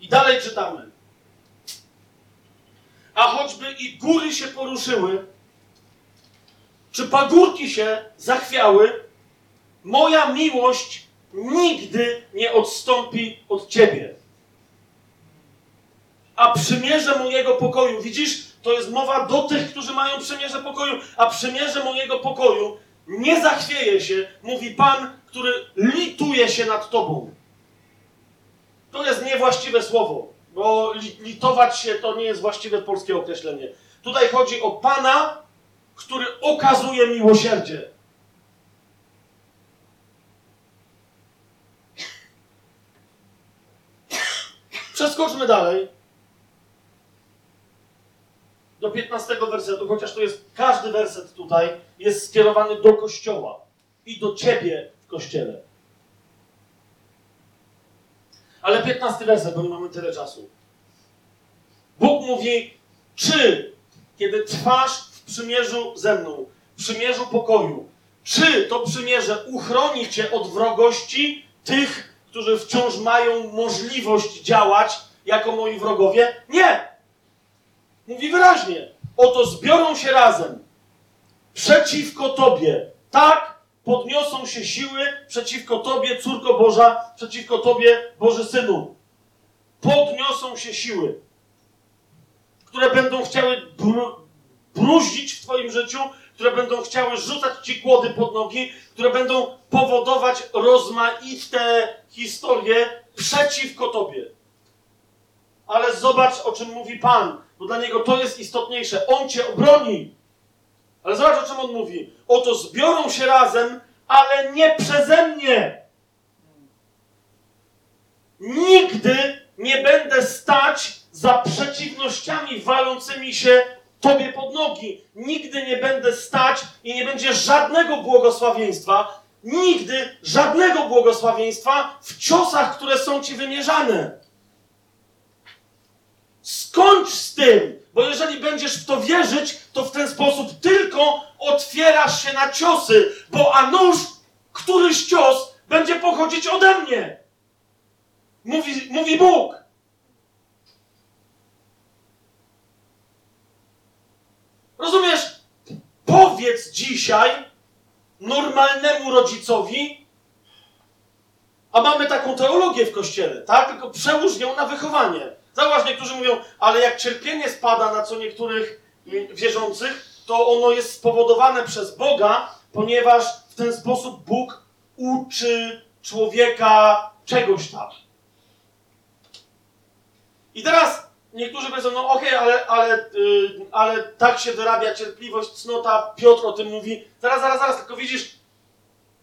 I dalej czytamy. A choćby i góry się poruszyły, czy pagórki się zachwiały, moja miłość nigdy nie odstąpi od ciebie. A przymierze mojego pokoju, widzisz, to jest mowa do tych, którzy mają przymierze pokoju, a przymierze mojego pokoju nie zachwieje się, mówi Pan, który lituje się nad tobą. To jest niewłaściwe słowo, bo li- litować się to nie jest właściwe polskie określenie. Tutaj chodzi o Pana, który okazuje miłosierdzie. Przeskoczmy dalej do 15 wersetu, chociaż to jest każdy werset tutaj jest skierowany do kościoła i do ciebie w kościele. Ale 15 werset, bo nie mamy tyle czasu. Bóg mówi, czy kiedy trwasz w przymierzu ze mną, w przymierzu pokoju, czy to przymierze uchroni cię od wrogości tych, którzy wciąż mają możliwość działać jako moi wrogowie? Nie! Mówi wyraźnie, oto zbiorą się razem przeciwko Tobie. Tak, podniosą się siły przeciwko Tobie, córko Boża, przeciwko Tobie, Boży Synu. Podniosą się siły, które będą chciały bru bruździć w Twoim życiu, które będą chciały rzucać Ci kłody pod nogi, które będą powodować rozmaite historie przeciwko Tobie. Ale zobacz, o czym mówi Pan, bo dla Niego to jest istotniejsze. On Cię obroni. Ale zobacz, o czym On mówi. Oto zbiorą się razem, ale nie przeze mnie. Nigdy nie będę stać za przeciwnościami walącymi się Tobie pod nogi. Nigdy nie będę stać i nie będzie żadnego błogosławieństwa, nigdy żadnego błogosławieństwa w ciosach, które są Ci wymierzane. Skończ z tym, bo jeżeli będziesz w to wierzyć, to w ten sposób tylko otwierasz się na ciosy, bo a nuż któryś cios będzie pochodzić ode mnie. Mówi, mówi Bóg. Rozumiesz? Powiedz dzisiaj normalnemu rodzicowi, a mamy taką teologię w kościele, tak? Tylko przełóż ją na wychowanie. Zauważ, niektórzy mówią, ale jak cierpienie spada na co niektórych mm, wierzących, to ono jest spowodowane przez Boga, ponieważ w ten sposób Bóg uczy człowieka czegoś tam. I teraz niektórzy powiedzą, no okej, ale, ale, yy, ale tak się wyrabia cierpliwość, cnota, Piotr o tym mówi. Zaraz, zaraz, zaraz, tylko widzisz,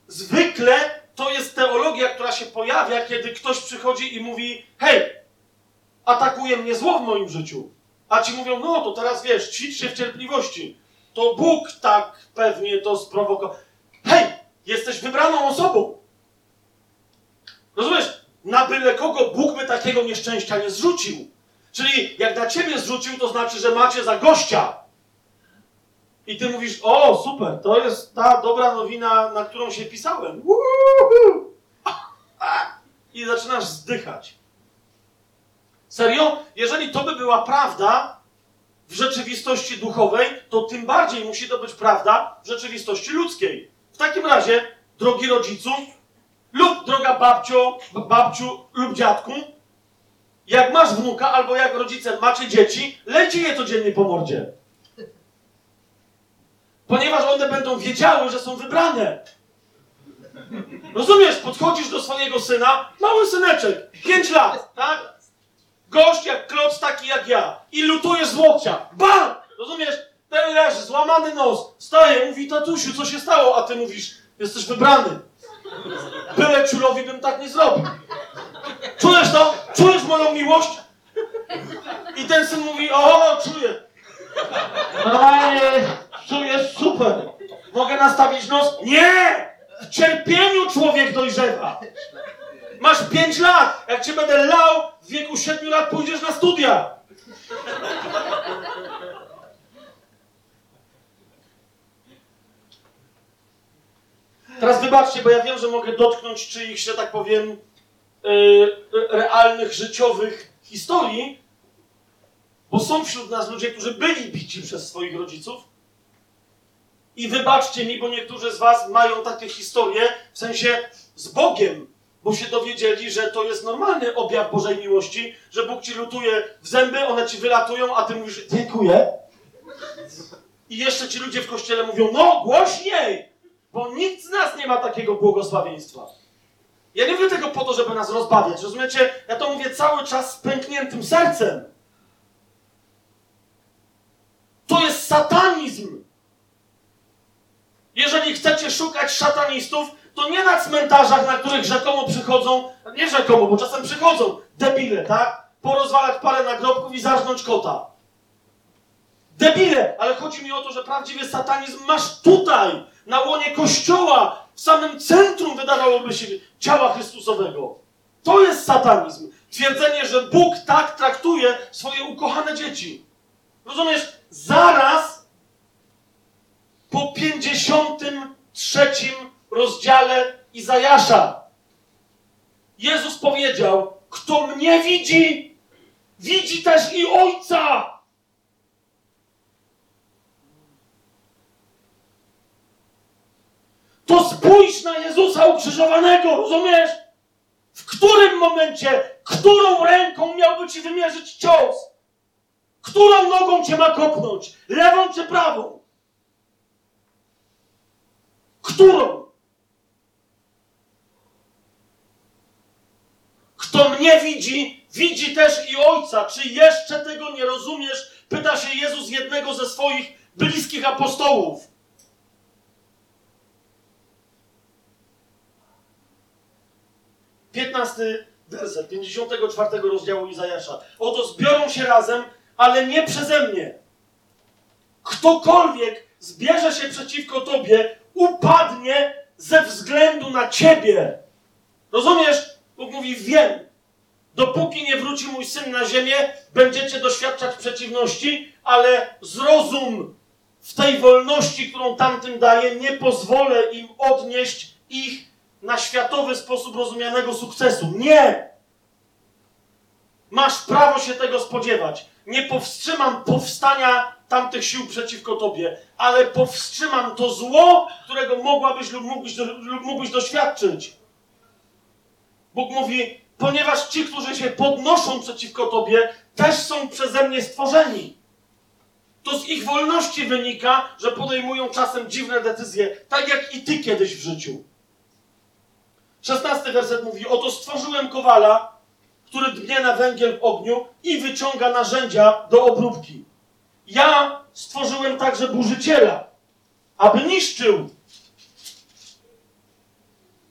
zwykle to jest teologia, która się pojawia, kiedy ktoś przychodzi i mówi, hej, atakuje mnie zło w moim życiu. A ci mówią, no to teraz wiesz, ćwicz się w cierpliwości. To Bóg tak pewnie to sprowokował. Hej, jesteś wybraną osobą. Rozumiesz? Na byle kogo Bóg by takiego nieszczęścia nie zrzucił. Czyli jak na ciebie zrzucił, to znaczy, że macie za gościa. I ty mówisz, o super, to jest ta dobra nowina, na którą się pisałem. I zaczynasz zdychać. Serio? Jeżeli to by była prawda w rzeczywistości duchowej, to tym bardziej musi to być prawda w rzeczywistości ludzkiej. W takim razie, drogi rodzicu, lub droga babcio, babciu lub dziadku, jak masz wnuka, albo jak rodzice macie dzieci, lejcie je codziennie po mordzie. Ponieważ one będą wiedziały, że są wybrane. Rozumiesz? Podchodzisz do swojego syna, mały syneczek, 5 lat, tak? Gość jak kloc, taki jak ja. I lutujesz z łokcia. Bam! Rozumiesz? Ten leży, złamany nos. Wstaje, mówi, tatusiu, co się stało? A ty mówisz, jesteś wybrany. Byle ciulowi bym tak nie zrobił. Czujesz to? Czujesz moją miłość? I ten syn mówi, o, czuję. Normalnie czujesz super. Mogę nastawić nos? Nie! W cierpieniu człowiek dojrzewa. Masz 5 lat. Jak cię będę lał, w wieku 7 lat pójdziesz na studia. Teraz wybaczcie, bo ja wiem, że mogę dotknąć czyichś, że tak powiem, realnych, życiowych historii, bo są wśród nas ludzie, którzy byli bici przez swoich rodziców. I wybaczcie mi, bo niektórzy z Was mają takie historie, w sensie z Bogiem, bo się dowiedzieli, że to jest normalny objaw Bożej miłości, że Bóg ci lutuje w zęby, one ci wylatują, a ty mówisz dziękuję. I jeszcze ci ludzie w kościele mówią, no głośniej, bo nikt z nas nie ma takiego błogosławieństwa. Ja nie mówię tego po to, żeby nas rozbawiać, rozumiecie? Ja to mówię cały czas z pękniętym sercem. To jest satanizm. Jeżeli chcecie szukać szatanistów, to nie na cmentarzach, na których rzekomo przychodzą, nie rzekomo, bo czasem przychodzą debile, tak? Porozwalać parę nagrobków i zarżnąć kota. Debile, ale chodzi mi o to, że prawdziwy satanizm masz tutaj, na łonie kościoła, w samym centrum, wydawałoby się, ciała Chrystusowego. To jest satanizm. Twierdzenie, że Bóg tak traktuje swoje ukochane dzieci. Rozumiesz? Zaraz po 53 rozdziale Izajasza Jezus powiedział: Kto mnie widzi, widzi też i Ojca. To spójrz na Jezusa ukrzyżowanego, rozumiesz? W którym momencie, którą ręką miałby ci wymierzyć cios? Którą nogą cię ma kopnąć? Lewą czy prawą? Którą? Kto mnie widzi, widzi też i Ojca. Czy jeszcze tego nie rozumiesz? Pyta się Jezus jednego ze swoich bliskich apostołów. Piętnasty werset 54 rozdziału Izajasza. Oto zbiorą się razem, ale nie przeze mnie. Ktokolwiek zbierze się przeciwko tobie, upadnie ze względu na ciebie. Rozumiesz? Bóg mówi, wiem. Dopóki nie wróci mój syn na ziemię, będziecie doświadczać przeciwności, ale zrozum w tej wolności, którą tamtym daje, nie pozwolę im odnieść ich na światowy sposób rozumianego sukcesu. Nie! Masz prawo się tego spodziewać. Nie powstrzymam powstania tamtych sił przeciwko tobie, ale powstrzymam to zło, którego mogłabyś lub mógłbyś, lub mógłbyś doświadczyć. Bóg mówi, ponieważ ci, którzy się podnoszą przeciwko tobie, też są przeze mnie stworzeni. To z ich wolności wynika, że podejmują czasem dziwne decyzje, tak jak i ty kiedyś w życiu. Szesnasty werset mówi: Oto stworzyłem kowala, który dbnie na węgiel w ogniu i wyciąga narzędzia do obróbki. Ja stworzyłem także burzyciela, aby niszczył.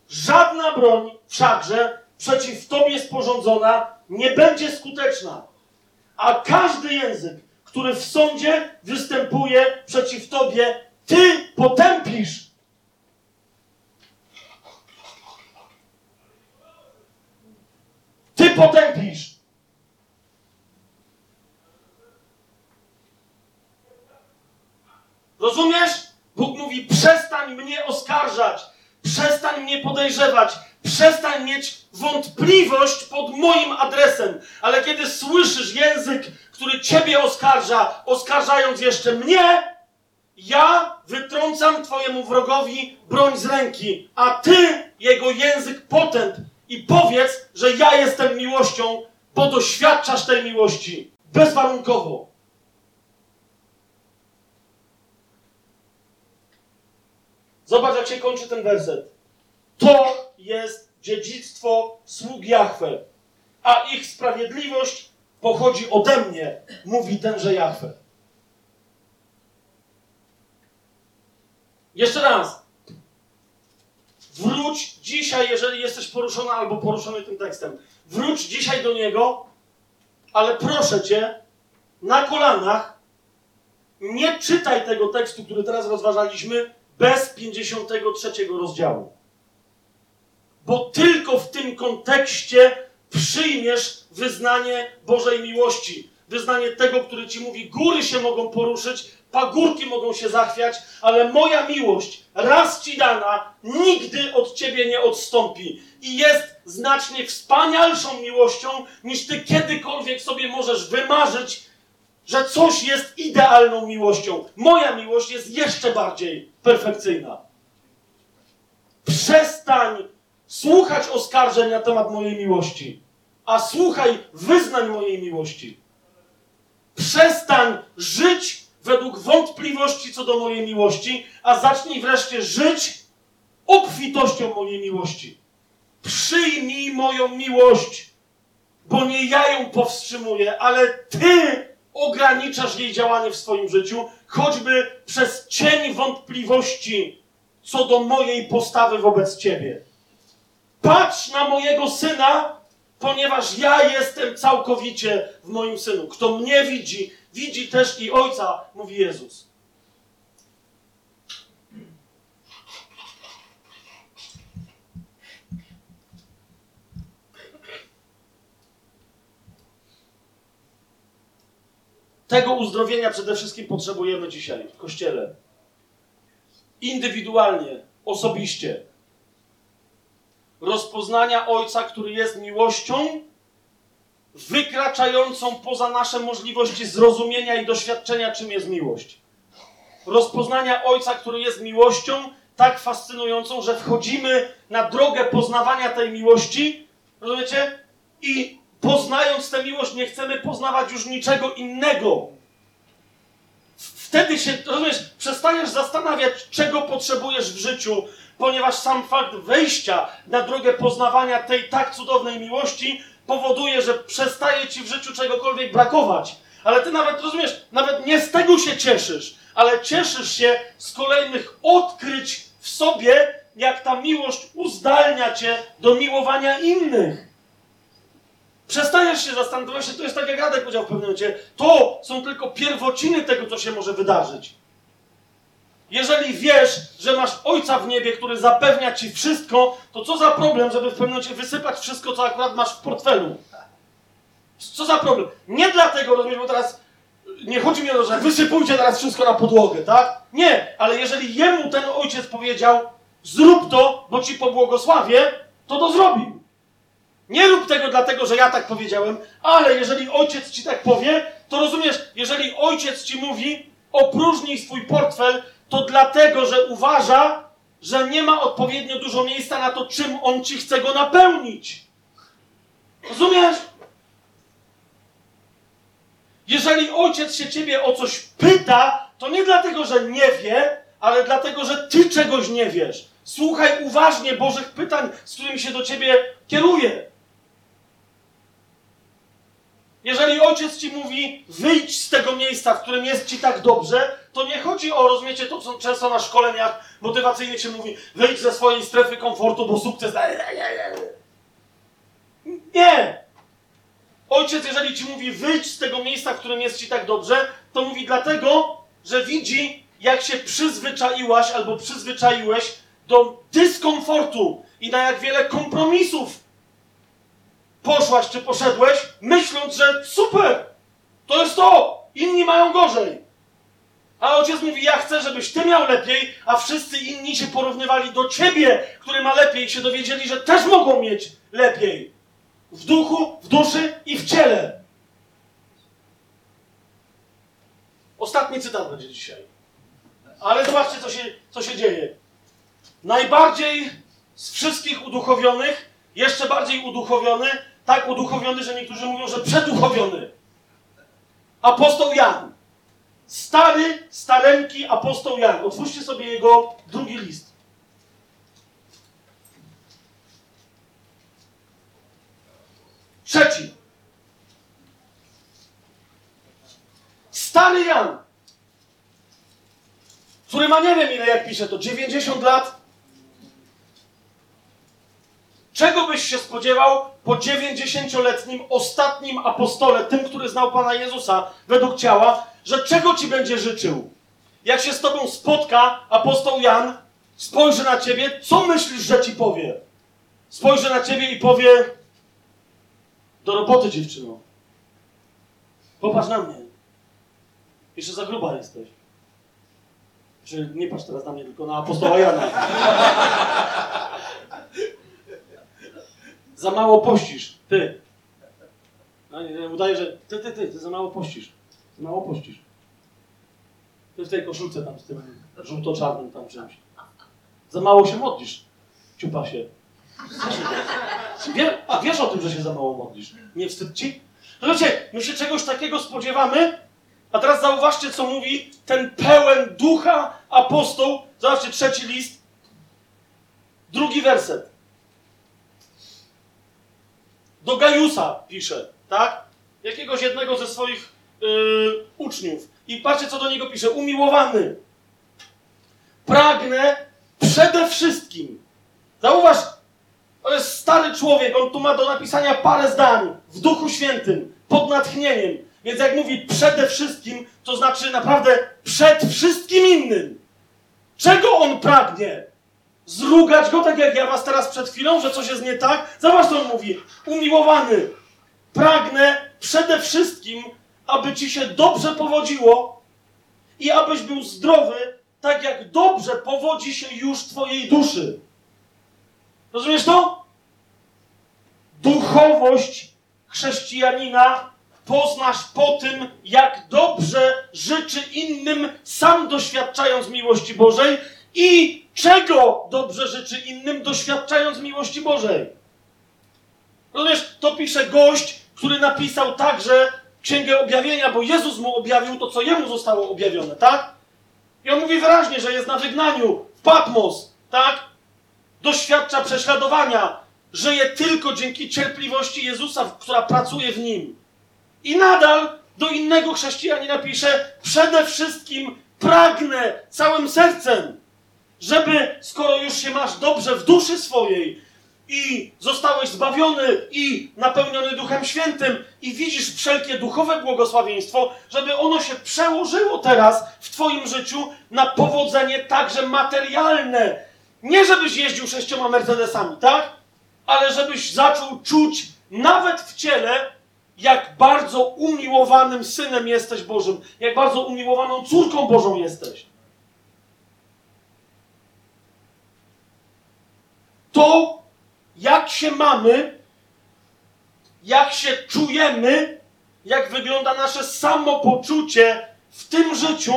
Żadna broń wszakże przeciw tobie sporządzona nie będzie skuteczna, a każdy język, który w sądzie występuje przeciw tobie, ty potępisz. Ty potępisz. Rozumiesz? Bóg mówi: przestań mnie oskarżać, przestań mnie podejrzewać, przestań mieć wątpliwość pod moim adresem. Ale kiedy słyszysz język, który ciebie oskarża, oskarżając jeszcze mnie, ja wytrącam twojemu wrogowi broń z ręki, a ty jego język potęp i powiedz, że ja jestem miłością, bo doświadczasz tej miłości bezwarunkowo. Zobacz, jak się kończy ten werset. To jest dziedzictwo sług Jahwe, a ich sprawiedliwość pochodzi ode mnie, mówi tenże Jahwe. Jeszcze raz. Wróć dzisiaj, jeżeli jesteś poruszona albo poruszony tym tekstem. Wróć dzisiaj do niego, ale proszę cię, na kolanach, nie czytaj tego tekstu, który teraz rozważaliśmy, bez 53 rozdziału. Bo tylko w tym kontekście przyjmiesz wyznanie Bożej miłości. Wyznanie tego, który ci mówi, góry się mogą poruszyć, pagórki mogą się zachwiać, ale moja miłość, raz ci dana, nigdy od ciebie nie odstąpi. I jest znacznie wspanialszą miłością, niż ty kiedykolwiek sobie możesz wymarzyć, że coś jest idealną miłością. Moja miłość jest jeszcze bardziej perfekcyjna. Przestań słuchać oskarżeń na temat mojej miłości, a słuchaj wyznań mojej miłości. Przestań żyć według wątpliwości co do mojej miłości, a zacznij wreszcie żyć obfitością mojej miłości. Przyjmij moją miłość, bo nie ja ją powstrzymuję, ale ty ograniczasz jej działanie w swoim życiu, choćby przez cień wątpliwości co do mojej postawy wobec ciebie. Patrz na mojego syna, ponieważ ja jestem całkowicie w moim synu. Kto mnie widzi, widzi też i ojca, mówi Jezus. Tego uzdrowienia przede wszystkim potrzebujemy dzisiaj w kościele. Indywidualnie, osobiście. Rozpoznania Ojca, który jest miłością, wykraczającą poza nasze możliwości zrozumienia i doświadczenia, czym jest miłość. Rozpoznania Ojca, który jest miłością, tak fascynującą, że wchodzimy na drogę poznawania tej miłości, rozumiecie? I poznając tę miłość, nie chcemy poznawać już niczego innego. Wtedy się, rozumiesz, przestajesz zastanawiać, czego potrzebujesz w życiu, ponieważ sam fakt wejścia na drogę poznawania tej tak cudownej miłości powoduje, że przestaje ci w życiu czegokolwiek brakować. Ale ty nawet, rozumiesz, nawet nie z tego się cieszysz, ale cieszysz się z kolejnych odkryć w sobie, jak ta miłość uzdalnia cię do miłowania innych. Przestajesz się zastanawiać, to jest tak jak Radek powiedział w pewnym momencie, to są tylko pierwociny tego, co się może wydarzyć. Jeżeli wiesz, że masz Ojca w niebie, który zapewnia ci wszystko, to co za problem, żeby w pewnym momencie wysypać wszystko, co akurat masz w portfelu? Co za problem? Nie dlatego, rozumiesz, bo teraz nie chodzi mi o to, że wysypujcie teraz wszystko na podłogę, tak? Nie, ale jeżeli jemu ten ojciec powiedział, zrób to, bo ci pobłogosławię, to to zrobił. Nie rób tego dlatego, że ja tak powiedziałem, ale jeżeli ojciec ci tak powie, to rozumiesz, jeżeli ojciec ci mówi, opróżnij swój portfel, to dlatego, że uważa, że nie ma odpowiednio dużo miejsca na to, czym on ci chce go napełnić. Rozumiesz? Jeżeli ojciec się ciebie o coś pyta, to nie dlatego, że nie wie, ale dlatego, że ty czegoś nie wiesz. Słuchaj uważnie Bożych pytań, z którymi się do ciebie kieruje. Jeżeli ojciec ci mówi, wyjdź z tego miejsca, w którym jest ci tak dobrze, to nie chodzi o, rozumiecie, to co często na szkoleniach motywacyjnych się mówi, wyjdź ze swojej strefy komfortu, bo sukces... Nie! Ojciec, jeżeli ci mówi, wyjdź z tego miejsca, w którym jest ci tak dobrze, to mówi dlatego, że widzi, jak się przyzwyczaiłaś albo przyzwyczaiłeś do dyskomfortu i na jak wiele kompromisów poszłaś czy poszedłeś, myśląc, że super, to jest to, inni mają gorzej. A ojciec mówi, ja chcę, żebyś ty miał lepiej, a wszyscy inni się porównywali do ciebie, który ma lepiej i się dowiedzieli, że też mogą mieć lepiej. W duchu, w duszy i w ciele. Ostatni cytat będzie dzisiaj. Ale zobaczcie, co się, co się dzieje. Najbardziej z wszystkich uduchowionych, jeszcze bardziej uduchowiony, tak uduchowiony, że niektórzy mówią, że przeduchowiony. Apostoł Jan. Stary, starenki apostoł Jan. Otwórzcie sobie jego drugi list. Trzeci. Stary Jan, który ma nie wiem ile, jak pisze to, 90 lat. Czego byś się spodziewał, po 90-letnim ostatnim apostole, tym, który znał Pana Jezusa według ciała, że czego ci będzie życzył? Jak się z tobą spotka apostoł Jan, spojrzy na ciebie, co myślisz, że ci powie? Spojrzy na ciebie i powie: Do roboty, dziewczyno. Popatrz na mnie. Jeszcze za gruba jesteś. Czy nie patrz teraz na mnie, tylko na apostoła Jana. (laughs) za mało pościsz. Ty. No, nie, nie, udaje, że ty, ty, ty, ty za mało pościsz. Za mało pościsz. Ty w tej koszulce tam z tym żółto-czarnym tam czymś. Za mało się modlisz, ciupasie. Wie, a wiesz o tym, że się za mało modlisz? Nie wstyd ci? No wiecie, my się czegoś takiego spodziewamy, a teraz zauważcie, co mówi ten pełen ducha apostoł. Zobaczcie, trzeci list, drugi werset. Do Gajusa pisze, tak? Jakiegoś jednego ze swoich yy, uczniów. I patrzcie, co do niego pisze. Umiłowany. Pragnę przede wszystkim. Zauważ, to jest stary człowiek, on tu ma do napisania parę zdań w Duchu Świętym, pod natchnieniem. Więc jak mówi przede wszystkim, to znaczy naprawdę przed wszystkim innym. Czego on pragnie? Zrugać go, tak jak ja was teraz przed chwilą, że coś jest nie tak? Zobacz, co on mówi. Umiłowany, pragnę przede wszystkim, aby ci się dobrze powodziło i abyś był zdrowy, tak jak dobrze powodzi się już twojej duszy. Rozumiesz to? Duchowość chrześcijanina poznasz po tym, jak dobrze życzy innym, sam doświadczając miłości Bożej i czego dobrze życzy innym, doświadczając miłości Bożej. Rozumiesz, to pisze gość, który napisał także Księgę Objawienia, bo Jezus mu objawił to, co jemu zostało objawione, tak? I on mówi wyraźnie, że jest na wygnaniu w Patmos, tak? Doświadcza prześladowania, żyje tylko dzięki cierpliwości Jezusa, która pracuje w nim. I nadal do innego chrześcijanina pisze: Przede wszystkim pragnę całym sercem, żeby skoro już się masz dobrze w duszy swojej i zostałeś zbawiony i napełniony Duchem Świętym i widzisz wszelkie duchowe błogosławieństwo, żeby ono się przełożyło teraz w Twoim życiu na powodzenie także materialne. Nie żebyś jeździł sześcioma Mercedesami, tak? Ale żebyś zaczął czuć nawet w ciele, jak bardzo umiłowanym synem jesteś Bożym, jak bardzo umiłowaną córką Bożą jesteś. To, jak się mamy, jak się czujemy, jak wygląda nasze samopoczucie w tym życiu,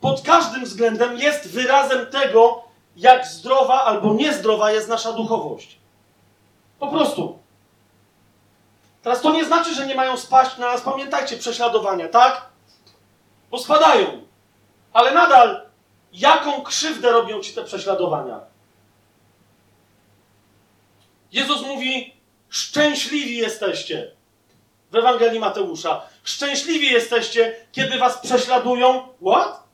pod każdym względem jest wyrazem tego, jak zdrowa albo niezdrowa jest nasza duchowość. Po prostu. Teraz to nie znaczy, że nie mają spaść na nas, pamiętajcie, prześladowania, tak? Bo spadają. Ale nadal, jaką krzywdę robią ci te prześladowania? Jezus mówi: Szczęśliwi jesteście. W Ewangelii Mateusza. Szczęśliwi jesteście, kiedy was prześladują. What?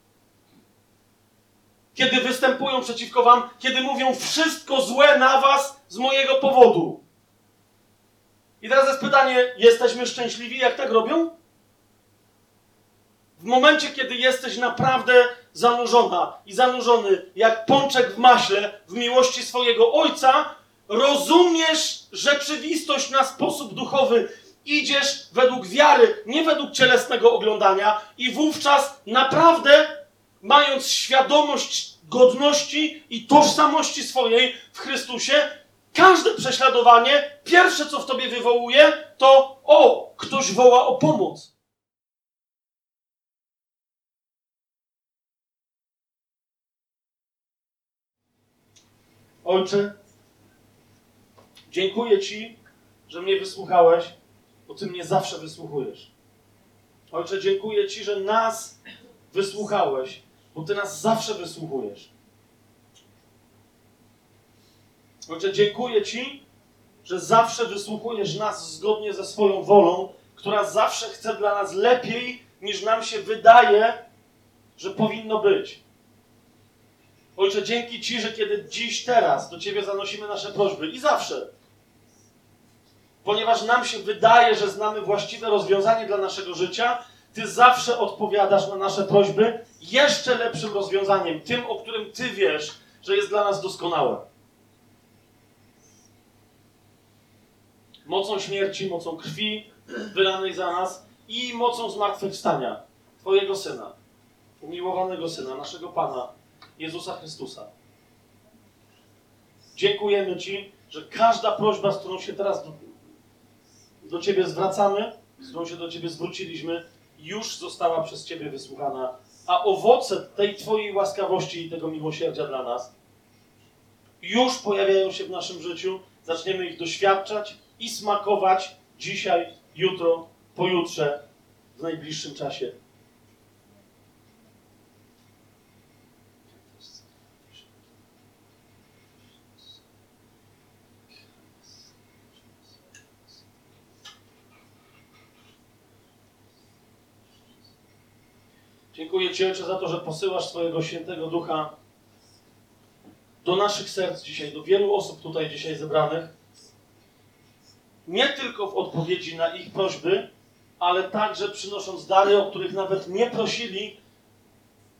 Kiedy występują przeciwko wam, kiedy mówią wszystko złe na was z mojego powodu. I teraz jest pytanie: jesteśmy szczęśliwi, jak tak robią? W momencie, kiedy jesteś naprawdę zanurzona i zanurzony, jak pączek w maśle, w miłości swojego ojca, rozumiesz rzeczywistość na sposób duchowy, idziesz według wiary, nie według cielesnego oglądania, i wówczas naprawdę, mając świadomość godności i tożsamości swojej w Chrystusie, każde prześladowanie, pierwsze co w tobie wywołuje, to o, ktoś woła o pomoc. Ojcze, dziękuję Ci, że mnie wysłuchałeś, bo Ty mnie zawsze wysłuchujesz. Ojcze, dziękuję Ci, że nas wysłuchałeś, bo Ty nas zawsze wysłuchujesz. Ojcze, dziękuję Ci, że zawsze wysłuchujesz nas zgodnie ze swoją wolą, która zawsze chce dla nas lepiej, niż nam się wydaje, że powinno być. Ojcze, dzięki Ci, że kiedy dziś, teraz do Ciebie zanosimy nasze prośby i zawsze, ponieważ nam się wydaje, że znamy właściwe rozwiązanie dla naszego życia, Ty zawsze odpowiadasz na nasze prośby jeszcze lepszym rozwiązaniem, tym, o którym Ty wiesz, że jest dla nas doskonałe. Mocą śmierci, mocą krwi wylanej za nas i mocą zmartwychwstania Twojego Syna, umiłowanego Syna, naszego Pana, Jezusa Chrystusa. Dziękujemy Ci, że każda prośba, z którą się teraz do, Ciebie zwracamy, z którą się do Ciebie zwróciliśmy, już została przez Ciebie wysłuchana, a owoce tej Twojej łaskawości i tego miłosierdzia dla nas już pojawiają się w naszym życiu, zaczniemy ich doświadczać i smakować dzisiaj, jutro, pojutrze, w najbliższym czasie. Dziękuję Ci, Ojcze, za to, że posyłasz swojego świętego ducha do naszych serc dzisiaj, do wielu osób tutaj dzisiaj zebranych. Nie tylko w odpowiedzi na ich prośby, ale także przynosząc dary, o których nawet nie prosili,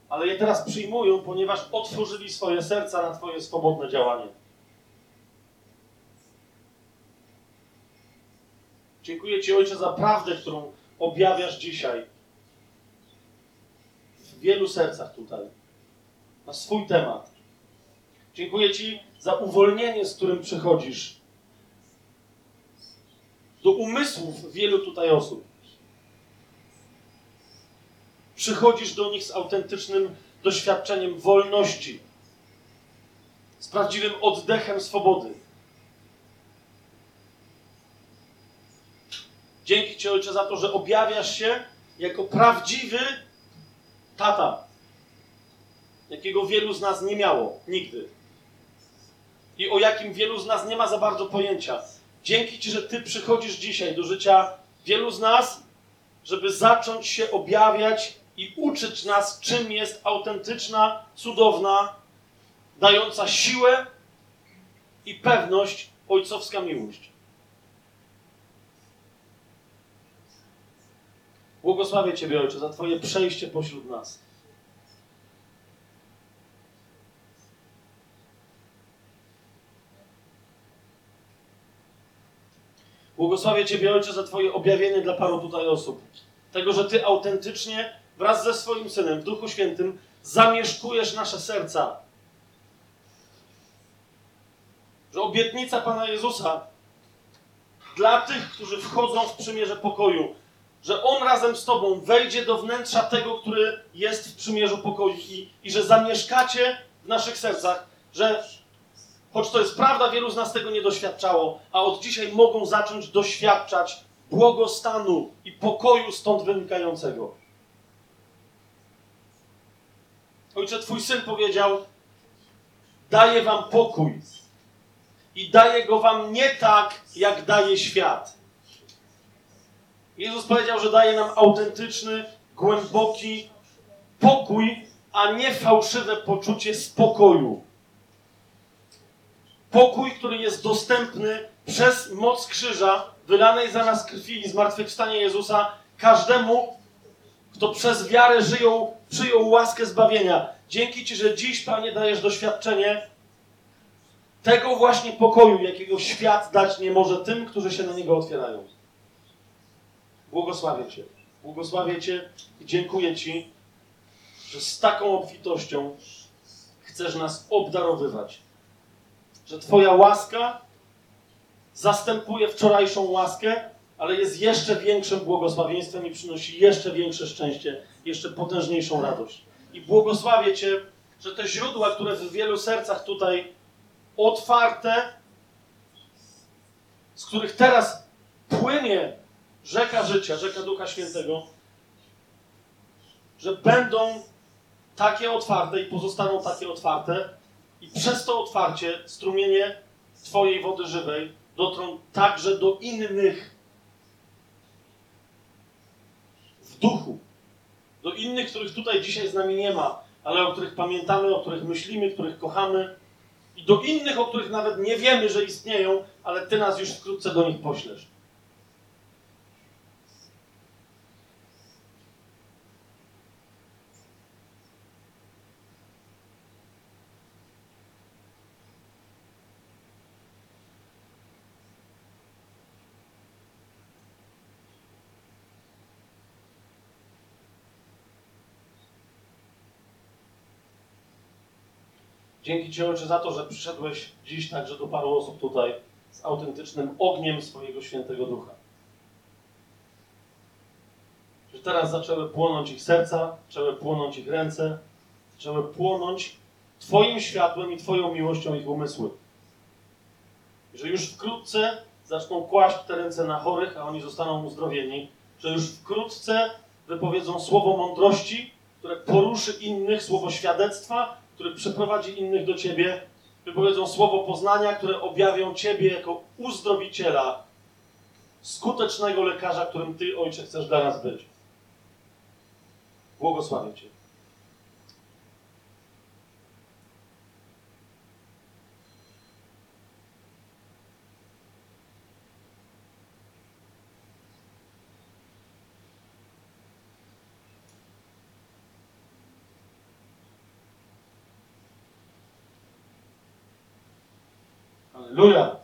ale je teraz przyjmują, ponieważ otworzyli swoje serca na Twoje swobodne działanie. Dziękuję Ci, Ojcze, za prawdę, którą objawiasz dzisiaj wielu sercach tutaj, na swój temat. Dziękuję Ci za uwolnienie, z którym przychodzisz do umysłów wielu tutaj osób. Przychodzisz do nich z autentycznym doświadczeniem wolności, z prawdziwym oddechem swobody. Dzięki Ci, Ojcze, za to, że objawiasz się jako prawdziwy tata, jakiego wielu z nas nie miało nigdy i o jakim wielu z nas nie ma za bardzo pojęcia. Dzięki Ci, że Ty przychodzisz dzisiaj do życia wielu z nas, żeby zacząć się objawiać i uczyć nas, czym jest autentyczna, cudowna, dająca siłę i pewność ojcowska miłość. Błogosławię Ciebie, Ojcze, za Twoje przejście pośród nas. Błogosławię Ciebie, Ojcze, za Twoje objawienie dla paru tutaj osób. Tego, że Ty autentycznie wraz ze swoim Synem w Duchu Świętym zamieszkujesz nasze serca. Że obietnica Pana Jezusa dla tych, którzy wchodzą w przymierze pokoju, że On razem z Tobą wejdzie do wnętrza tego, który jest w przymierzu pokoju i, i że zamieszkacie w naszych sercach, że choć to jest prawda, wielu z nas tego nie doświadczało, a od dzisiaj mogą zacząć doświadczać błogostanu i pokoju stąd wynikającego. Ojcze, Twój syn powiedział: Daję Wam pokój. I daję go Wam nie tak, jak daje świat. Jezus powiedział, że daje nam autentyczny, głęboki pokój, a nie fałszywe poczucie spokoju. Pokój, który jest dostępny przez moc krzyża, wylanej za nas krwi i zmartwychwstanie Jezusa, każdemu, kto przez wiarę żyją, przyjął łaskę zbawienia. Dzięki Ci, że dziś, Panie, dajesz doświadczenie tego właśnie pokoju, jakiego świat dać nie może tym, którzy się na niego otwierają. Błogosławię Cię. Błogosławię Cię i dziękuję Ci, że z taką obfitością chcesz nas obdarowywać. Że Twoja łaska zastępuje wczorajszą łaskę, ale jest jeszcze większym błogosławieństwem i przynosi jeszcze większe szczęście, jeszcze potężniejszą radość. I błogosławię Cię, że te źródła, które w wielu sercach tutaj otwarte, z których teraz płynie rzeka życia, rzeka Ducha Świętego, że będą takie otwarte i pozostaną takie otwarte, i przez to otwarcie strumienie Twojej wody żywej dotrą także do innych w duchu. Do innych, których tutaj dzisiaj z nami nie ma, ale o których pamiętamy, o których myślimy, których kochamy. I do innych, o których nawet nie wiemy, że istnieją, ale Ty nas już wkrótce do nich poślesz. Dzięki Ci, Ojcze, za to, że przyszedłeś dziś także do paru osób tutaj z autentycznym ogniem swojego świętego ducha. Że teraz zaczęły płonąć ich serca, zaczęły płonąć ich ręce, zaczęły płonąć Twoim światłem i Twoją miłością ich umysły. Że już wkrótce zaczną kłaść te ręce na chorych, a oni zostaną uzdrowieni. Że już wkrótce wypowiedzą słowo mądrości, które poruszy innych, słowo świadectwa, które przeprowadzi innych do Ciebie, wypowiedzą słowo poznania, które objawią Ciebie jako uzdrowiciela, skutecznego lekarza, którym Ty, Ojcze, chcesz dla nas być. Błogosławię Cię. Hallelujah.